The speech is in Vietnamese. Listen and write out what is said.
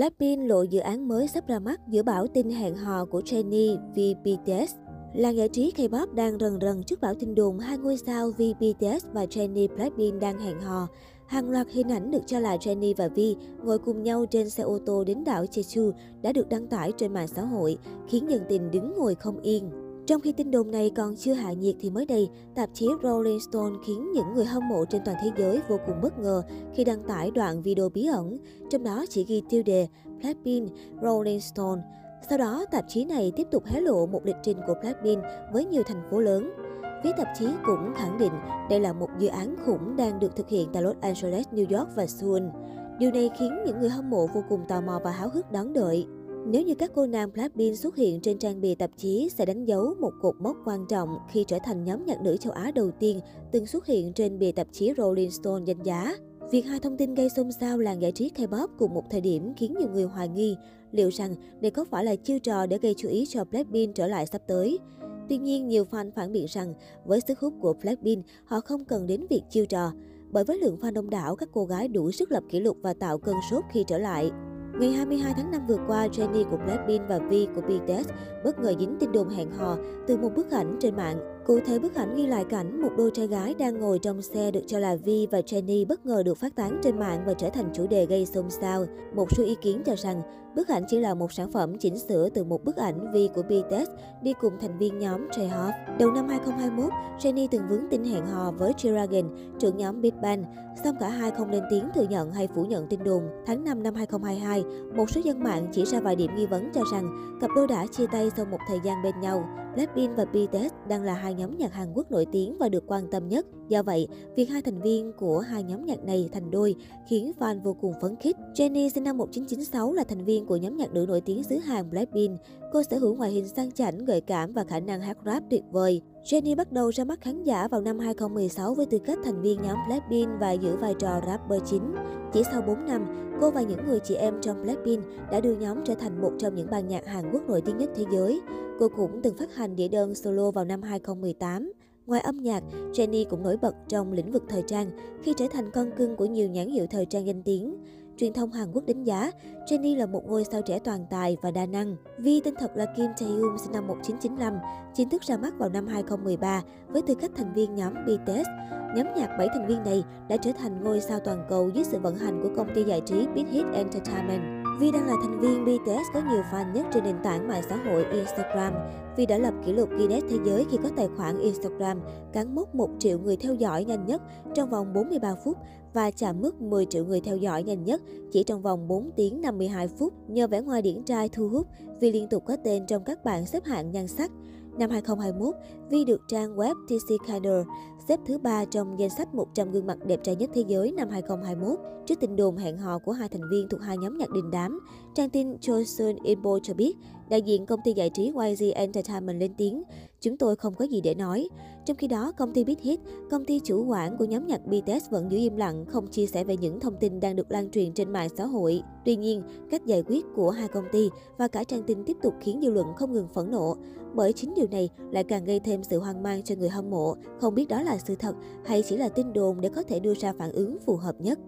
Blackpink lộ dự án mới sắp ra mắt giữa bão tin hẹn hò của Jennie vì BTS. Làng giải trí K-pop đang rần rần trước bão tin đồn hai ngôi sao V BTS và Jennie Blackpink đang hẹn hò. Hàng loạt hình ảnh được cho là Jennie và Vi ngồi cùng nhau trên xe ô tô đến đảo Jeju đã được đăng tải trên mạng xã hội, khiến dân tình đứng ngồi không yên. Trong khi tin đồn này còn chưa hạ nhiệt thì mới đây, tạp chí Rolling Stone khiến những người hâm mộ trên toàn thế giới vô cùng bất ngờ khi đăng tải đoạn video bí ẩn, trong đó chỉ ghi tiêu đề Blackpink, Rolling Stone. Sau đó, tạp chí này tiếp tục hé lộ một lịch trình của Blackpink với nhiều thành phố lớn. Phía tạp chí cũng khẳng định đây là một dự án khủng đang được thực hiện tại Los Angeles, New York và Seoul. Điều này khiến những người hâm mộ vô cùng tò mò và háo hức đón đợi. Nếu như các cô nàng Blackpink xuất hiện trên trang bìa tạp chí sẽ đánh dấu một cột mốc quan trọng khi trở thành nhóm nhạc nữ châu Á đầu tiên từng xuất hiện trên bìa tạp chí Rolling Stone danh giá. Việc hai thông tin gây xôn xao làng giải trí K-pop cùng một thời điểm khiến nhiều người hoài nghi liệu rằng đây có phải là chiêu trò để gây chú ý cho Blackpink trở lại sắp tới. Tuy nhiên, nhiều fan phản biện rằng với sức hút của Blackpink, họ không cần đến việc chiêu trò. Bởi với lượng fan đông đảo, các cô gái đủ sức lập kỷ lục và tạo cơn sốt khi trở lại. Ngày 22 tháng 5 vừa qua, Jennie của Blackpink và V của BTS bất ngờ dính tin đồn hẹn hò từ một bức ảnh trên mạng. Cụ thể bức ảnh ghi lại cảnh một đôi trai gái đang ngồi trong xe được cho là Vi và Jenny bất ngờ được phát tán trên mạng và trở thành chủ đề gây xôn xao. Một số ý kiến cho rằng bức ảnh chỉ là một sản phẩm chỉnh sửa từ một bức ảnh Vi của BTS đi cùng thành viên nhóm J-Hope. Đầu năm 2021, Jenny từng vướng tin hẹn hò với Jiragen, trưởng nhóm Big Bang. Song cả hai không lên tiếng thừa nhận hay phủ nhận tin đồn. Tháng 5 năm 2022, một số dân mạng chỉ ra vài điểm nghi vấn cho rằng cặp đôi đã chia tay sau một thời gian bên nhau. Blackpink và BTS đang là hai nhóm nhạc Hàn Quốc nổi tiếng và được quan tâm nhất. Do vậy, việc hai thành viên của hai nhóm nhạc này thành đôi khiến fan vô cùng phấn khích. Jennie sinh năm 1996 là thành viên của nhóm nhạc nữ nổi tiếng xứ Hàn Blackpink. Cô sở hữu ngoại hình sang chảnh, gợi cảm và khả năng hát rap tuyệt vời. Jennie bắt đầu ra mắt khán giả vào năm 2016 với tư cách thành viên nhóm Blackpink và giữ vai trò rapper chính. Chỉ sau 4 năm, cô và những người chị em trong Blackpink đã đưa nhóm trở thành một trong những ban nhạc Hàn Quốc nổi tiếng nhất thế giới. Cô cũng từng phát hành đĩa đơn solo vào năm 2018. Ngoài âm nhạc, Jennie cũng nổi bật trong lĩnh vực thời trang khi trở thành con cưng của nhiều nhãn hiệu thời trang danh tiếng. Truyền thông Hàn Quốc đánh giá, Jennie là một ngôi sao trẻ toàn tài và đa năng. Vi tên thật là Kim Taehyung sinh năm 1995, chính thức ra mắt vào năm 2013 với tư cách thành viên nhóm BTS. Nhóm nhạc 7 thành viên này đã trở thành ngôi sao toàn cầu dưới sự vận hành của công ty giải trí Big Hit Entertainment. Vi đang là thành viên BTS có nhiều fan nhất trên nền tảng mạng xã hội Instagram. Vi đã lập kỷ lục Guinness Thế giới khi có tài khoản Instagram cán mốc 1 triệu người theo dõi nhanh nhất trong vòng 43 phút và chạm mức 10 triệu người theo dõi nhanh nhất chỉ trong vòng 4 tiếng 52 phút. Nhờ vẻ ngoài điển trai thu hút, Vi liên tục có tên trong các bảng xếp hạng nhan sắc. Năm 2021, Vi được trang web TC Kinder xếp thứ ba trong danh sách 100 gương mặt đẹp trai nhất thế giới năm 2021. Trước tin đồn hẹn hò của hai thành viên thuộc hai nhóm nhạc đình đám, trang tin Chosun Inbo cho biết, đại diện công ty giải trí YG Entertainment lên tiếng, chúng tôi không có gì để nói. Trong khi đó, công ty Big Hit, công ty chủ quản của nhóm nhạc BTS vẫn giữ im lặng, không chia sẻ về những thông tin đang được lan truyền trên mạng xã hội. Tuy nhiên, cách giải quyết của hai công ty và cả trang tin tiếp tục khiến dư luận không ngừng phẫn nộ. Bởi chính điều này lại càng gây thêm sự hoang mang cho người hâm mộ, không biết đó là sự thật hay chỉ là tin đồn để có thể đưa ra phản ứng phù hợp nhất.